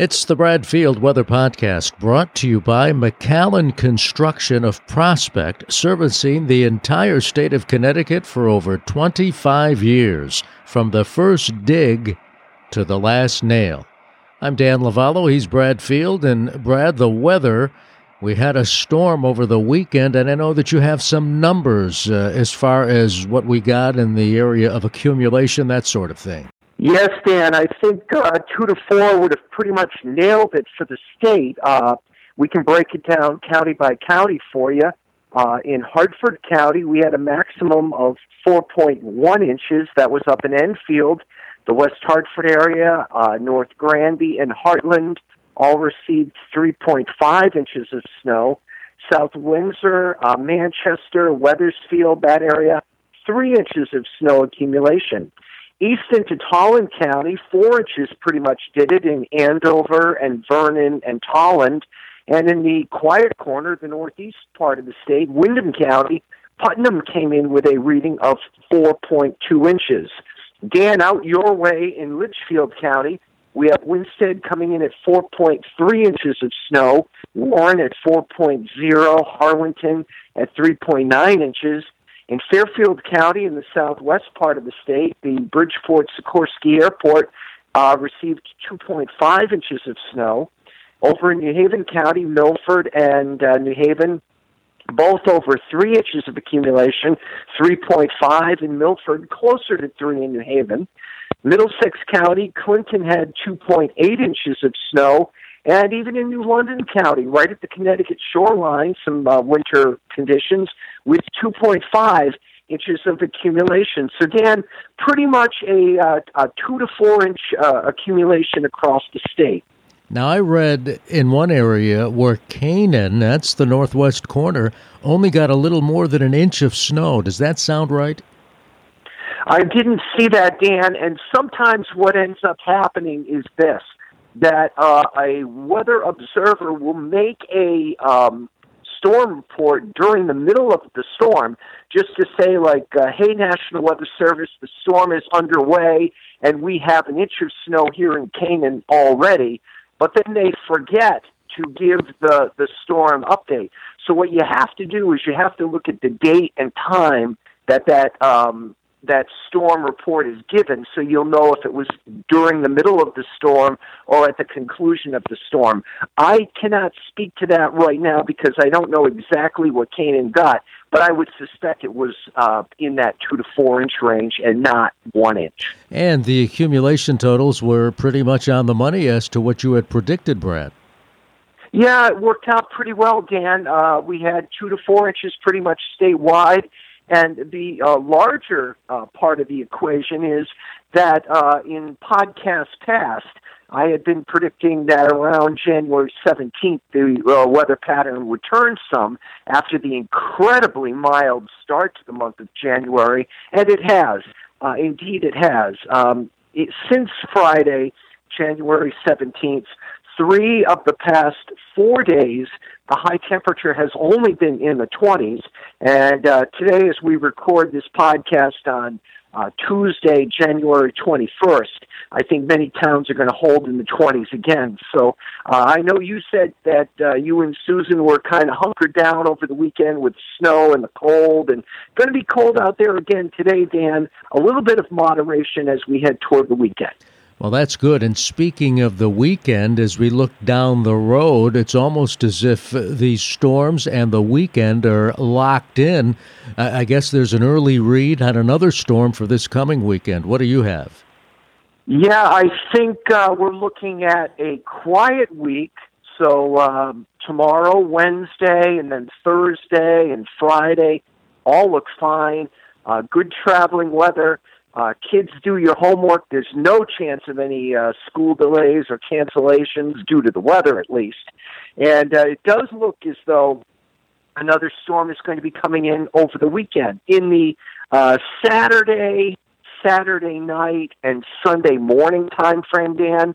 It's the Bradfield Weather Podcast brought to you by McAllen Construction of Prospect, servicing the entire state of Connecticut for over 25 years, from the first dig to the last nail. I'm Dan Lovallo, he's Brad Field, and Brad, the weather. We had a storm over the weekend, and I know that you have some numbers uh, as far as what we got in the area of accumulation, that sort of thing. Yes, Dan. I think uh, two to four would have pretty much nailed it for the state. Uh, we can break it down county by county for you. Uh, in Hartford County, we had a maximum of 4.1 inches. That was up in Enfield. The West Hartford area, uh, North Granby, and Hartland all received 3.5 inches of snow. South Windsor, uh, Manchester, Wethersfield, that area, three inches of snow accumulation. East into Tolland County, four inches pretty much did it in Andover and Vernon and Tolland. And in the quiet corner, the northeast part of the state, Windham County, Putnam came in with a reading of 4.2 inches. Dan, out your way in Litchfield County, we have Winsted coming in at 4.3 inches of snow, Warren at 4.0, Harwinton at 3.9 inches, in Fairfield County, in the southwest part of the state, the Bridgeport Sikorsky Airport uh, received 2.5 inches of snow. Over in New Haven County, Milford and uh, New Haven, both over 3 inches of accumulation, 3.5 in Milford, closer to 3 in New Haven. Middlesex County, Clinton had 2.8 inches of snow, and even in New London County, right at the Connecticut shoreline, some uh, winter conditions with 2.5 inches of accumulation. So, Dan, pretty much a, uh, a two to four inch uh, accumulation across the state. Now, I read in one area where Canaan, that's the northwest corner, only got a little more than an inch of snow. Does that sound right? I didn't see that, Dan. And sometimes what ends up happening is this that uh, a weather observer will make a um, storm report during the middle of the storm just to say, like, uh, hey, National Weather Service, the storm is underway and we have an inch of snow here in Canaan already. But then they forget to give the, the storm update. So what you have to do is you have to look at the date and time that that um, that storm report is given so you'll know if it was during the middle of the storm or at the conclusion of the storm. I cannot speak to that right now because I don't know exactly what Canaan got, but I would suspect it was uh, in that two to four inch range and not one inch. And the accumulation totals were pretty much on the money as to what you had predicted, Brad. Yeah, it worked out pretty well, Dan. Uh, we had two to four inches pretty much statewide and the uh, larger uh, part of the equation is that uh, in podcast past, I had been predicting that around January 17th, the uh, weather pattern would turn some after the incredibly mild start to the month of January, and it has. Uh, indeed, it has. Um, it, since Friday, January 17th, three of the past four days, the high temperature has only been in the 20s. And uh, today, as we record this podcast on uh, Tuesday, January 21st, I think many towns are going to hold in the 20s again. So uh, I know you said that uh, you and Susan were kind of hunkered down over the weekend with snow and the cold, and going to be cold out there again today, Dan. A little bit of moderation as we head toward the weekend. Well, that's good. And speaking of the weekend, as we look down the road, it's almost as if these storms and the weekend are locked in. I guess there's an early read on another storm for this coming weekend. What do you have? Yeah, I think uh, we're looking at a quiet week. So um, tomorrow, Wednesday, and then Thursday and Friday all look fine. Uh, good traveling weather. Uh, kids do your homework. There's no chance of any uh, school delays or cancellations due to the weather, at least. And uh, it does look as though another storm is going to be coming in over the weekend. In the uh, Saturday, Saturday night, and Sunday morning time frame, Dan.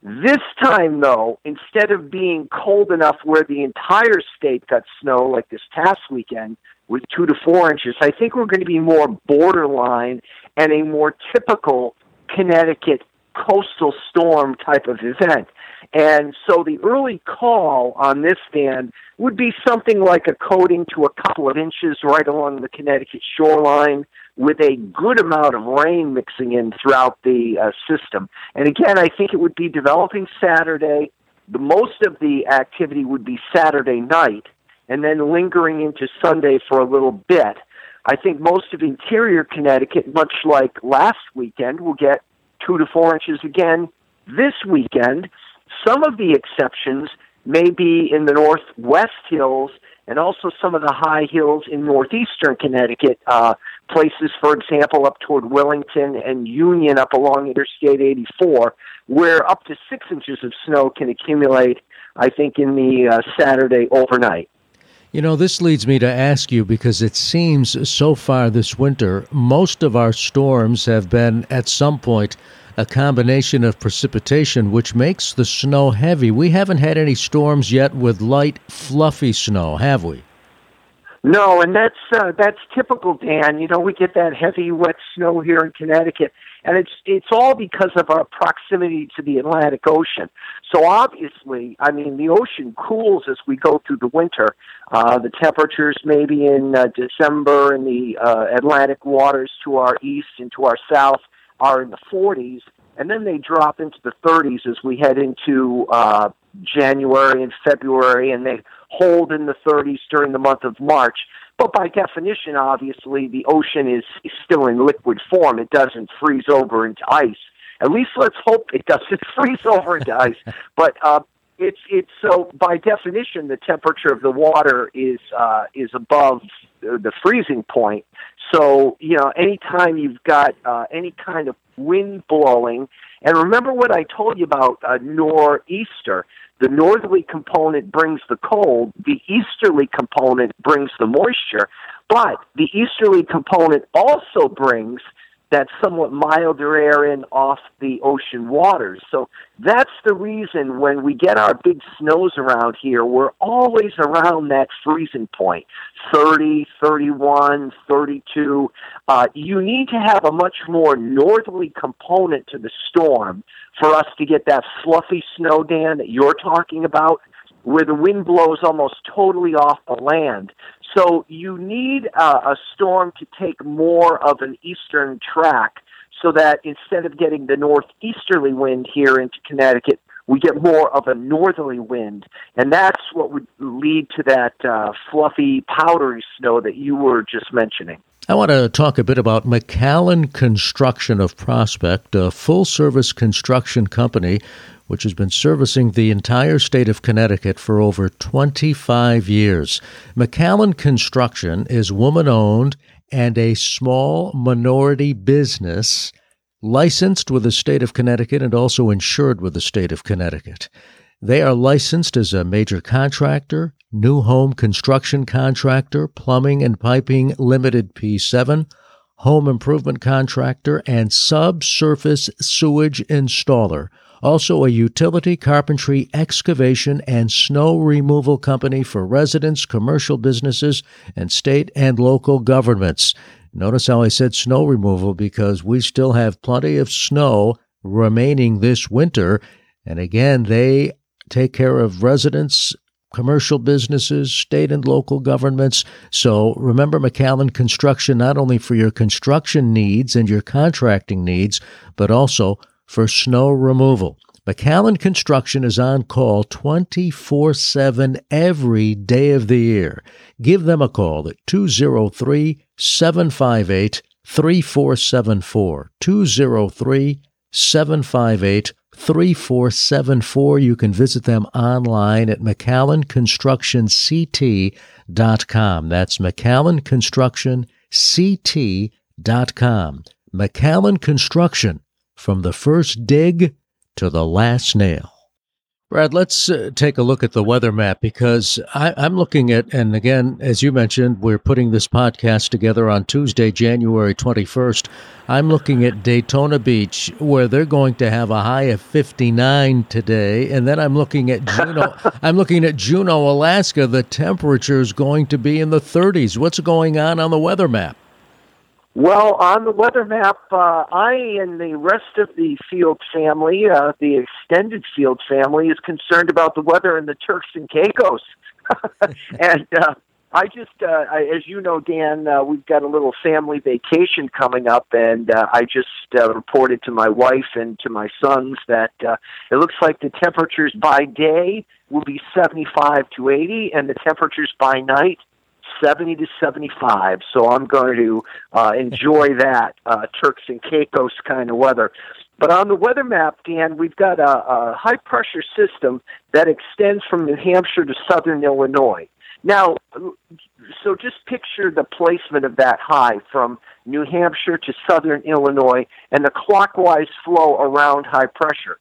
This time, though, instead of being cold enough where the entire state got snow like this past weekend with two to four inches, I think we're going to be more borderline and a more typical Connecticut coastal storm type of event. And so the early call on this, Dan, would be something like a coating to a couple of inches right along the Connecticut shoreline with a good amount of rain mixing in throughout the uh, system. And again, I think it would be developing Saturday. The most of the activity would be Saturday night and then lingering into Sunday for a little bit. I think most of interior Connecticut, much like last weekend, will get two to four inches again this weekend. Some of the exceptions may be in the northwest hills and also some of the high hills in northeastern Connecticut. Uh, places, for example, up toward Willington and Union, up along Interstate 84, where up to six inches of snow can accumulate. I think in the uh, Saturday overnight. You know, this leads me to ask you because it seems so far this winter, most of our storms have been at some point a combination of precipitation, which makes the snow heavy. We haven't had any storms yet with light, fluffy snow, have we? No, and that's uh, that's typical, Dan. You know, we get that heavy, wet snow here in Connecticut, and it's it's all because of our proximity to the Atlantic Ocean. So obviously, I mean, the ocean cools as we go through the winter. Uh, the temperatures maybe in uh, December in the uh, Atlantic waters to our east and to our south are in the 40s, and then they drop into the 30s as we head into uh, January and February, and they hold in the 30s during the month of March. But by definition, obviously, the ocean is, still in liquid form. It doesn't freeze over into ice. At least let's hope it doesn't freeze over into ice. But uh, it's it's so by definition, the temperature of the water is uh, is above the freezing point. So you know, anytime you've got uh, any kind of wind blowing, and remember what I told you about uh, nor'easter. The northerly component brings the cold, the easterly component brings the moisture, but the easterly component also brings that somewhat milder air in off the ocean waters. So that's the reason when we get our big snows around here, we're always around that freezing point 30, 31, 32. Uh, you need to have a much more northerly component to the storm for us to get that fluffy snow, Dan, that you're talking about, where the wind blows almost totally off the land. So you need uh, a storm to take more of an eastern track so that instead of getting the northeasterly wind here into Connecticut, we get more of a northerly wind. And that's what would lead to that uh, fluffy, powdery snow that you were just mentioning. I want to talk a bit about McAllen Construction of Prospect, a full service construction company which has been servicing the entire state of Connecticut for over 25 years. McAllen Construction is woman owned and a small minority business licensed with the state of Connecticut and also insured with the state of Connecticut. They are licensed as a major contractor, new home construction contractor, plumbing and piping limited P7, home improvement contractor, and subsurface sewage installer. Also, a utility, carpentry, excavation, and snow removal company for residents, commercial businesses, and state and local governments. Notice how I said snow removal because we still have plenty of snow remaining this winter. And again, they take care of residents, commercial businesses, state and local governments. So remember McAllen Construction not only for your construction needs and your contracting needs, but also for snow removal. McAllen Construction is on call 24 7 every day of the year. Give them a call at 203 758 3474. 203 758 3474. You can visit them online at McAllenConstructionCT.com. That's McAllenConstructionCT.com. McAllen Construction, from the first dig to the last nail. Brad, let's uh, take a look at the weather map because I, am looking at, and again, as you mentioned, we're putting this podcast together on Tuesday, January 21st. I'm looking at Daytona Beach, where they're going to have a high of 59 today, and then I'm looking at Juneau. I'm looking at Juneau, Alaska. The temperature is going to be in the 30s. What's going on on the weather map? Well, on the weather map, uh, I and the rest of the Field family, uh, the extended Field family, is concerned about the weather in the Turks and Caicos. and uh, I just, uh, I, as you know, Dan, uh, we've got a little family vacation coming up, and uh, I just uh, reported to my wife and to my sons that uh, it looks like the temperatures by day will be 75 to 80, and the temperatures by night 70 to 75. So I'm going to uh, enjoy that uh, Turks and Caicos kind of weather. But on the weather map, Dan, we've got a, a high pressure system that extends from New Hampshire to southern Illinois. Now, so just picture the placement of that high from New Hampshire to southern Illinois and the clockwise flow around high pressure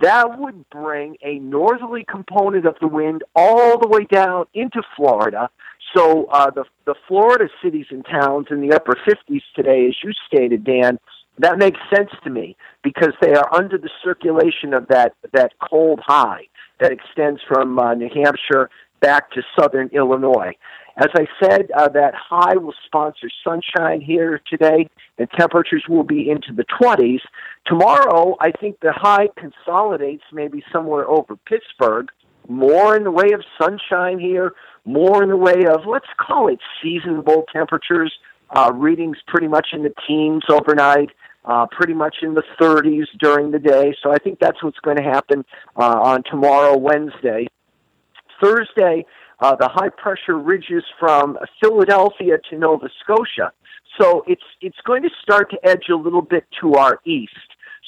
that would bring a northerly component of the wind all the way down into Florida. So uh, the the Florida cities and towns in the upper 50s today, as you stated, Dan, that makes sense to me because they are under the circulation of that that cold high that extends from uh, New Hampshire back to southern Illinois. As I said, uh, that high will sponsor sunshine here today, and temperatures will be into the 20s. Tomorrow, I think the high consolidates maybe somewhere over Pittsburgh, more in the way of sunshine here, more in the way of, let's call it seasonable temperatures, uh, readings pretty much in the teens overnight. Uh, pretty much in the 30s during the day. So I think that's what's going to happen uh, on tomorrow, Wednesday. Thursday, uh, the high pressure ridges from Philadelphia to Nova Scotia. So it's it's going to start to edge a little bit to our east.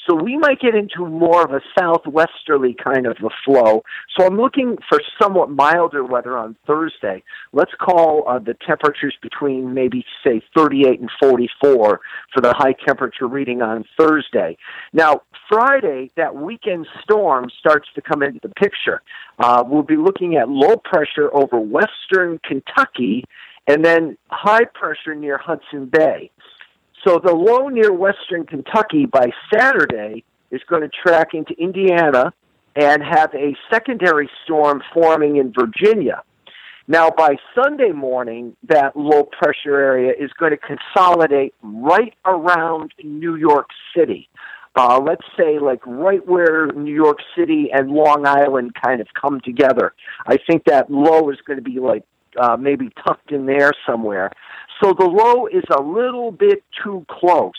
So we might get into more of a southwesterly kind of a flow. So I'm looking for somewhat milder weather on Thursday. Let's call uh, the temperatures between maybe, say, 38 and 44 for the high temperature reading on Thursday. Now, Friday, that weekend storm starts to come into the picture. Uh, we'll be looking at low pressure over western Kentucky and then high pressure near Hudson Bay. So the low near western Kentucky by Saturday is going to track into Indiana and have a secondary storm forming in Virginia. Now, by Sunday morning, that low pressure area is going to consolidate right around New York City. Uh, let's say, like right where New York City and Long Island kind of come together. I think that low is going to be like uh, maybe tucked in there somewhere. So the low is a little bit too close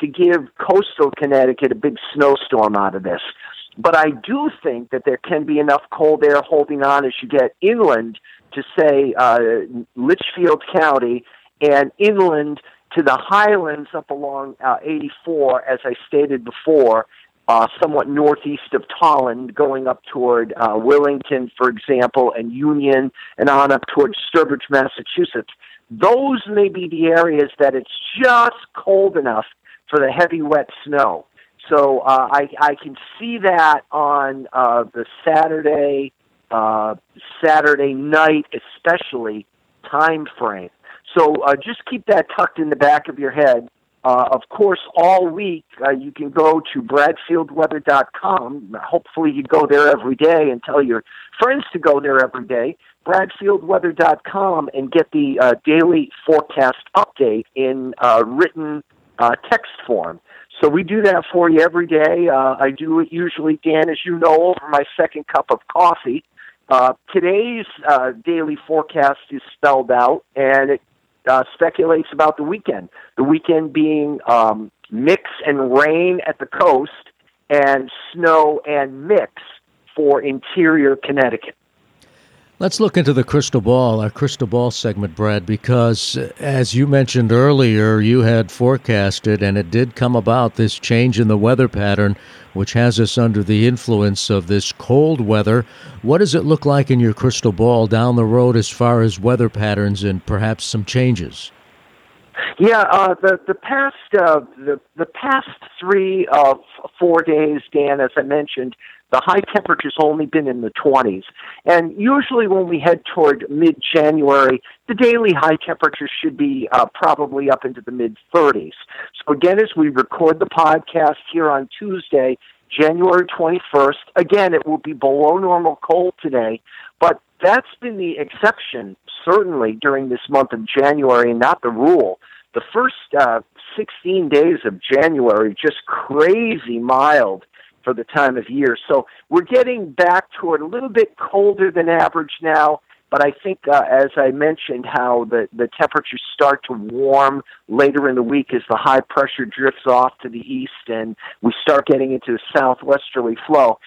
to give coastal Connecticut a big snowstorm out of this. But I do think that there can be enough cold air holding on as you get inland to, say, uh, Litchfield County and inland to the highlands up along uh, 84, as I stated before, uh, somewhat northeast of Tolland, going up toward uh, Willington, for example, and Union, and on up towards Sturbridge, Massachusetts those may be the areas that it's just cold enough for the heavy wet snow. So uh, I, I can see that on uh, the Saturday, uh, Saturday night, especially time frame. So uh, just keep that tucked in the back of your head. Uh, of course, all week uh, you can go to bradfieldweather.com. Hopefully, you go there every day and tell your friends to go there every day. BradfieldWeather.com and get the uh, daily forecast update in uh, written uh, text form. So we do that for you every day. Uh, I do it usually, Dan, as you know, over my second cup of coffee. Today's daily forecast is spelled out, and it uh, speculates about the weekend. The weekend being um, mix and rain at the coast, and snow and mix for interior Connecticut. Let's look into the crystal ball, our crystal ball segment, Brad, because as you mentioned earlier, you had forecasted, and it did come about, this change in the weather pattern, which has us under the influence of this cold weather. What does it look like in your crystal ball down the road as far as weather patterns and perhaps some changes? Yeah, uh, the the past uh, the the past three of uh, four days, Dan, as I mentioned, the high temperature's only been in the 20s. And usually when we head toward mid January, the daily high temperature should be uh, probably up into the mid 30s. So again, as we record the podcast here on Tuesday, January 21st, again, it will be below normal cold today, but that's been the exception, certainly, during this month of January not the rule. The first uh, 16 days of January just crazy mild for the time of year. So we're getting back toward a little bit colder than average now. But I think, uh, as I mentioned, how the, the temperatures start to warm later in the week as the high pressure drifts off to the east and we start getting into a southwesterly flow.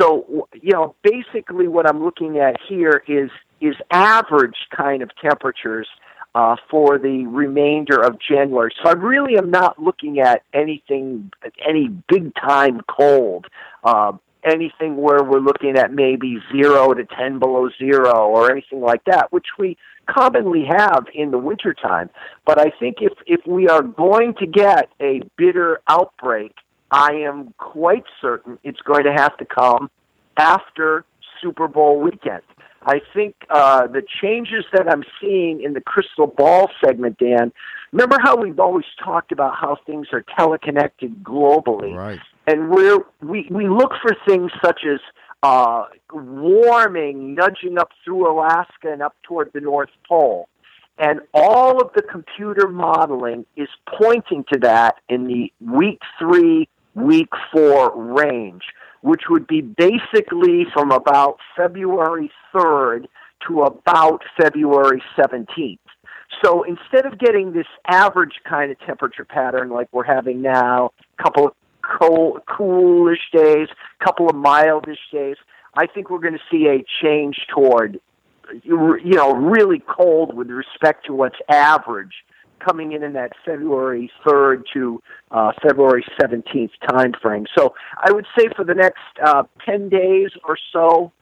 So, you know, basically what I'm looking at here is is average kind of temperatures uh, for the remainder of January. So I really am not looking at anything, any big time cold. Uh, anything where we're looking at maybe zero to 10 below zero or anything like that, which we commonly have in the wintertime. But I think if, if we are going to get a bitter outbreak, I am quite certain it's going to have to come after Super Bowl weekend. I think uh, the changes that I'm seeing in the crystal ball segment, Dan. Remember how we've always talked about how things are teleconnected globally, right? And we're we we look for things such as uh, warming, nudging up through Alaska and up toward the North Pole. And all of the computer modeling is pointing to that in the week three, week four range which would be basically from about February 3rd to about February 17th. So instead of getting this average kind of temperature pattern like we're having now, a couple of cold, coolish days, a couple of mildish days, I think we're going to see a change toward, you know, really cold with respect to what's average coming in in that February 3rd to uh, February 17th time frame. So I would say for the next uh, 10 days or so,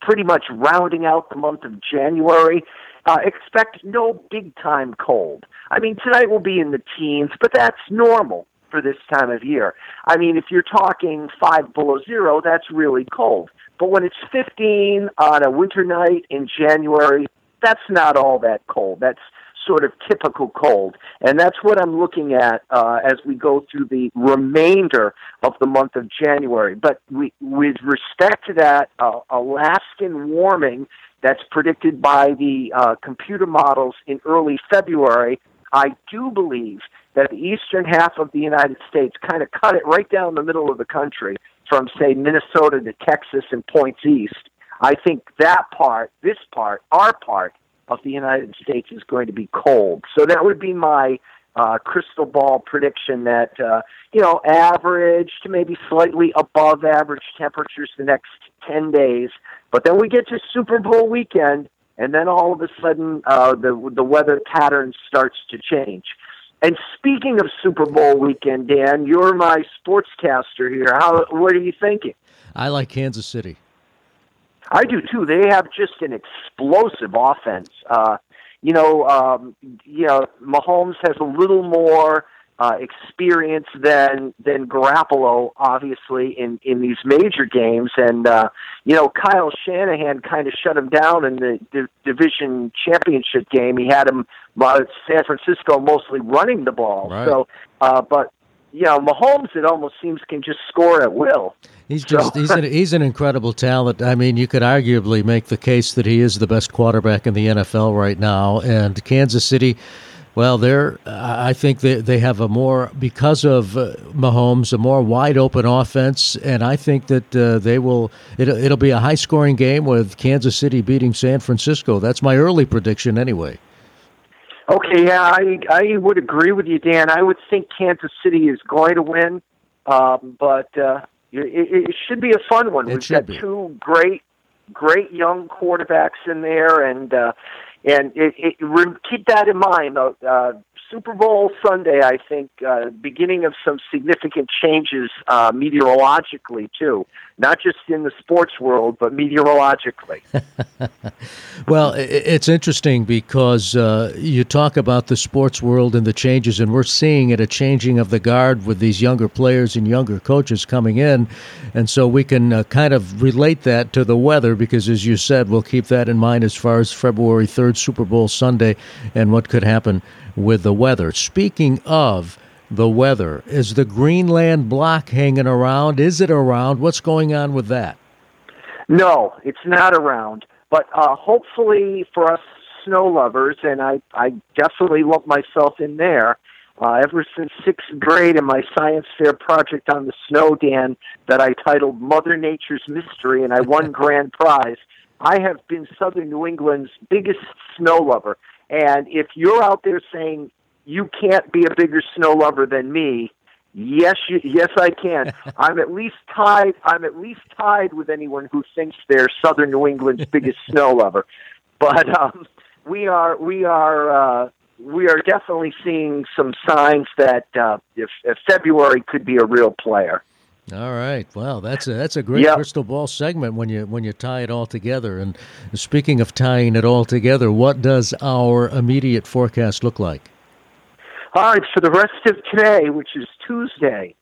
pretty much rounding out the month of January, uh, expect no big time cold. I mean, tonight will be in the teens, but that's normal for this time of year. I mean, if you're talking five below zero, that's really cold. But when it's 15 on a winter night in January, that's not all that cold. That's sort of typical cold. And that's what I'm looking at uh, as we go through the remainder of the month of January. But we, with respect to that uh, Alaskan warming that's predicted by the uh, computer models in early February, I do believe that the eastern half of the United States kind of cut it right down the middle of the country from, say, Minnesota to Texas and points east. I think that part, this part, our part, of the United States is going to be cold. So that would be my uh, crystal ball prediction that uh, you know average to maybe slightly above average temperatures the next ten days. But then we get to Super Bowl weekend, and then all of a sudden uh, the the weather pattern starts to change. And speaking of Super Bowl weekend, Dan, you're my sportscaster here. How what are you thinking? I like Kansas City. I do too. They have just an explosive offense. Uh, you know, um, you know, Mahomes has a little more uh, experience than than Garoppolo, obviously in in these major games, and uh, you know, Kyle Shanahan kind of shut him down in the di- division championship game. He had him uh, San Francisco mostly running the ball. Right. So, uh, but you know, Mahomes, it almost seems can just score at will. He's just so. he's an, he's an incredible talent. I mean, you could arguably make the case that he is the best quarterback in the NFL right now. And Kansas City, well, they're I think they they have a more because of uh, Mahomes a more wide open offense, and I think that uh, they will it, it'll be a high scoring game with Kansas City beating San Francisco. That's my early prediction, anyway. Okay, yeah, I I would agree with you, Dan. I would think Kansas City is going to win, um, but uh, it, it should be a fun one. It We've got be. two great, great young quarterbacks in there, and uh, and it, it, keep that in mind. Uh, uh, Super Bowl Sunday, I think, uh, beginning of some significant changes uh, meteorologically too, not just in the sports world, but meteorologically. well, it's interesting because uh, you talk about the sports world and the changes, and we're seeing it a changing of the guard with these younger players and younger coaches coming in, and so we can uh, kind of relate that to the weather because, as you said, we'll keep that in mind as far as February third, Super Bowl Sunday, and what could happen with the weather. Speaking of the weather, is the Greenland block hanging around? Is it around? What's going on with that? No, it's not around. But uh, hopefully for us snow lovers, and I, I definitely lump myself in there, uh, ever since sixth grade in my science fair project on the snow, Dan, that I titled Mother Nature's Mystery, and I won grand prize. I have been Southern New England's biggest snow lover. And if you're out there saying you can't be a bigger snow lover than me, yes, you, yes, I can. I'm at least tied. I'm at least tied with anyone who thinks they're Southern New England's biggest snow lover. But um, we are we are uh, we are definitely seeing some signs that uh, if, if February could be a real player. All right. Well, that's a that's a great yep. crystal ball segment when you when you tie it all together. And speaking of tying it all together, what does our immediate forecast look like? All right, for the rest of today, which is Tuesday,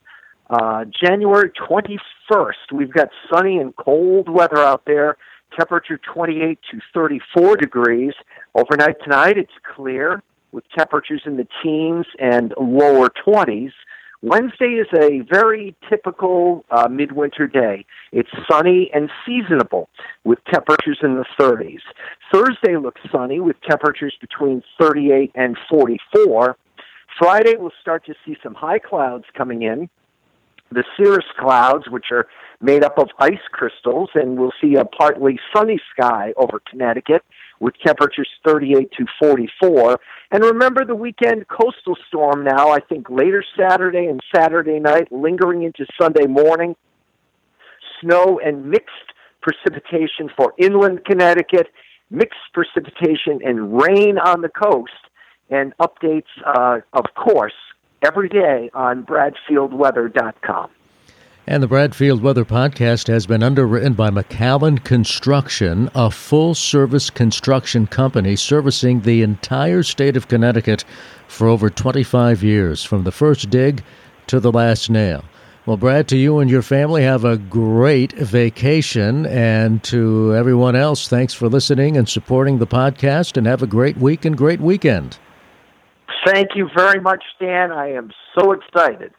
uh, January twenty first, we've got sunny and cold weather out there. Temperature twenty eight to thirty four degrees. Overnight tonight, it's clear with temperatures in the teens and lower 20s. Wednesday is a very typical uh, midwinter day. It's sunny and seasonable with temperatures in the 30s. Thursday looks sunny with temperatures between 38 and 44. Friday, we'll start to see some high clouds coming in. The cirrus clouds, which are made up of ice crystals, and we'll see a partly sunny sky over Connecticut with temperatures 38 to 44. And remember the weekend coastal storm now, I think later Saturday and Saturday night, lingering into Sunday morning. Snow and mixed precipitation for inland Connecticut, mixed precipitation and rain on the coast, and updates, uh, of course, every day on BradfieldWeather.com. And the Bradfield Weather Podcast has been underwritten by McAllen Construction, a full service construction company servicing the entire state of Connecticut for over 25 years, from the first dig to the last nail. Well, Brad, to you and your family, have a great vacation. And to everyone else, thanks for listening and supporting the podcast, and have a great week and great weekend. Thank you very much, Stan. I am so excited.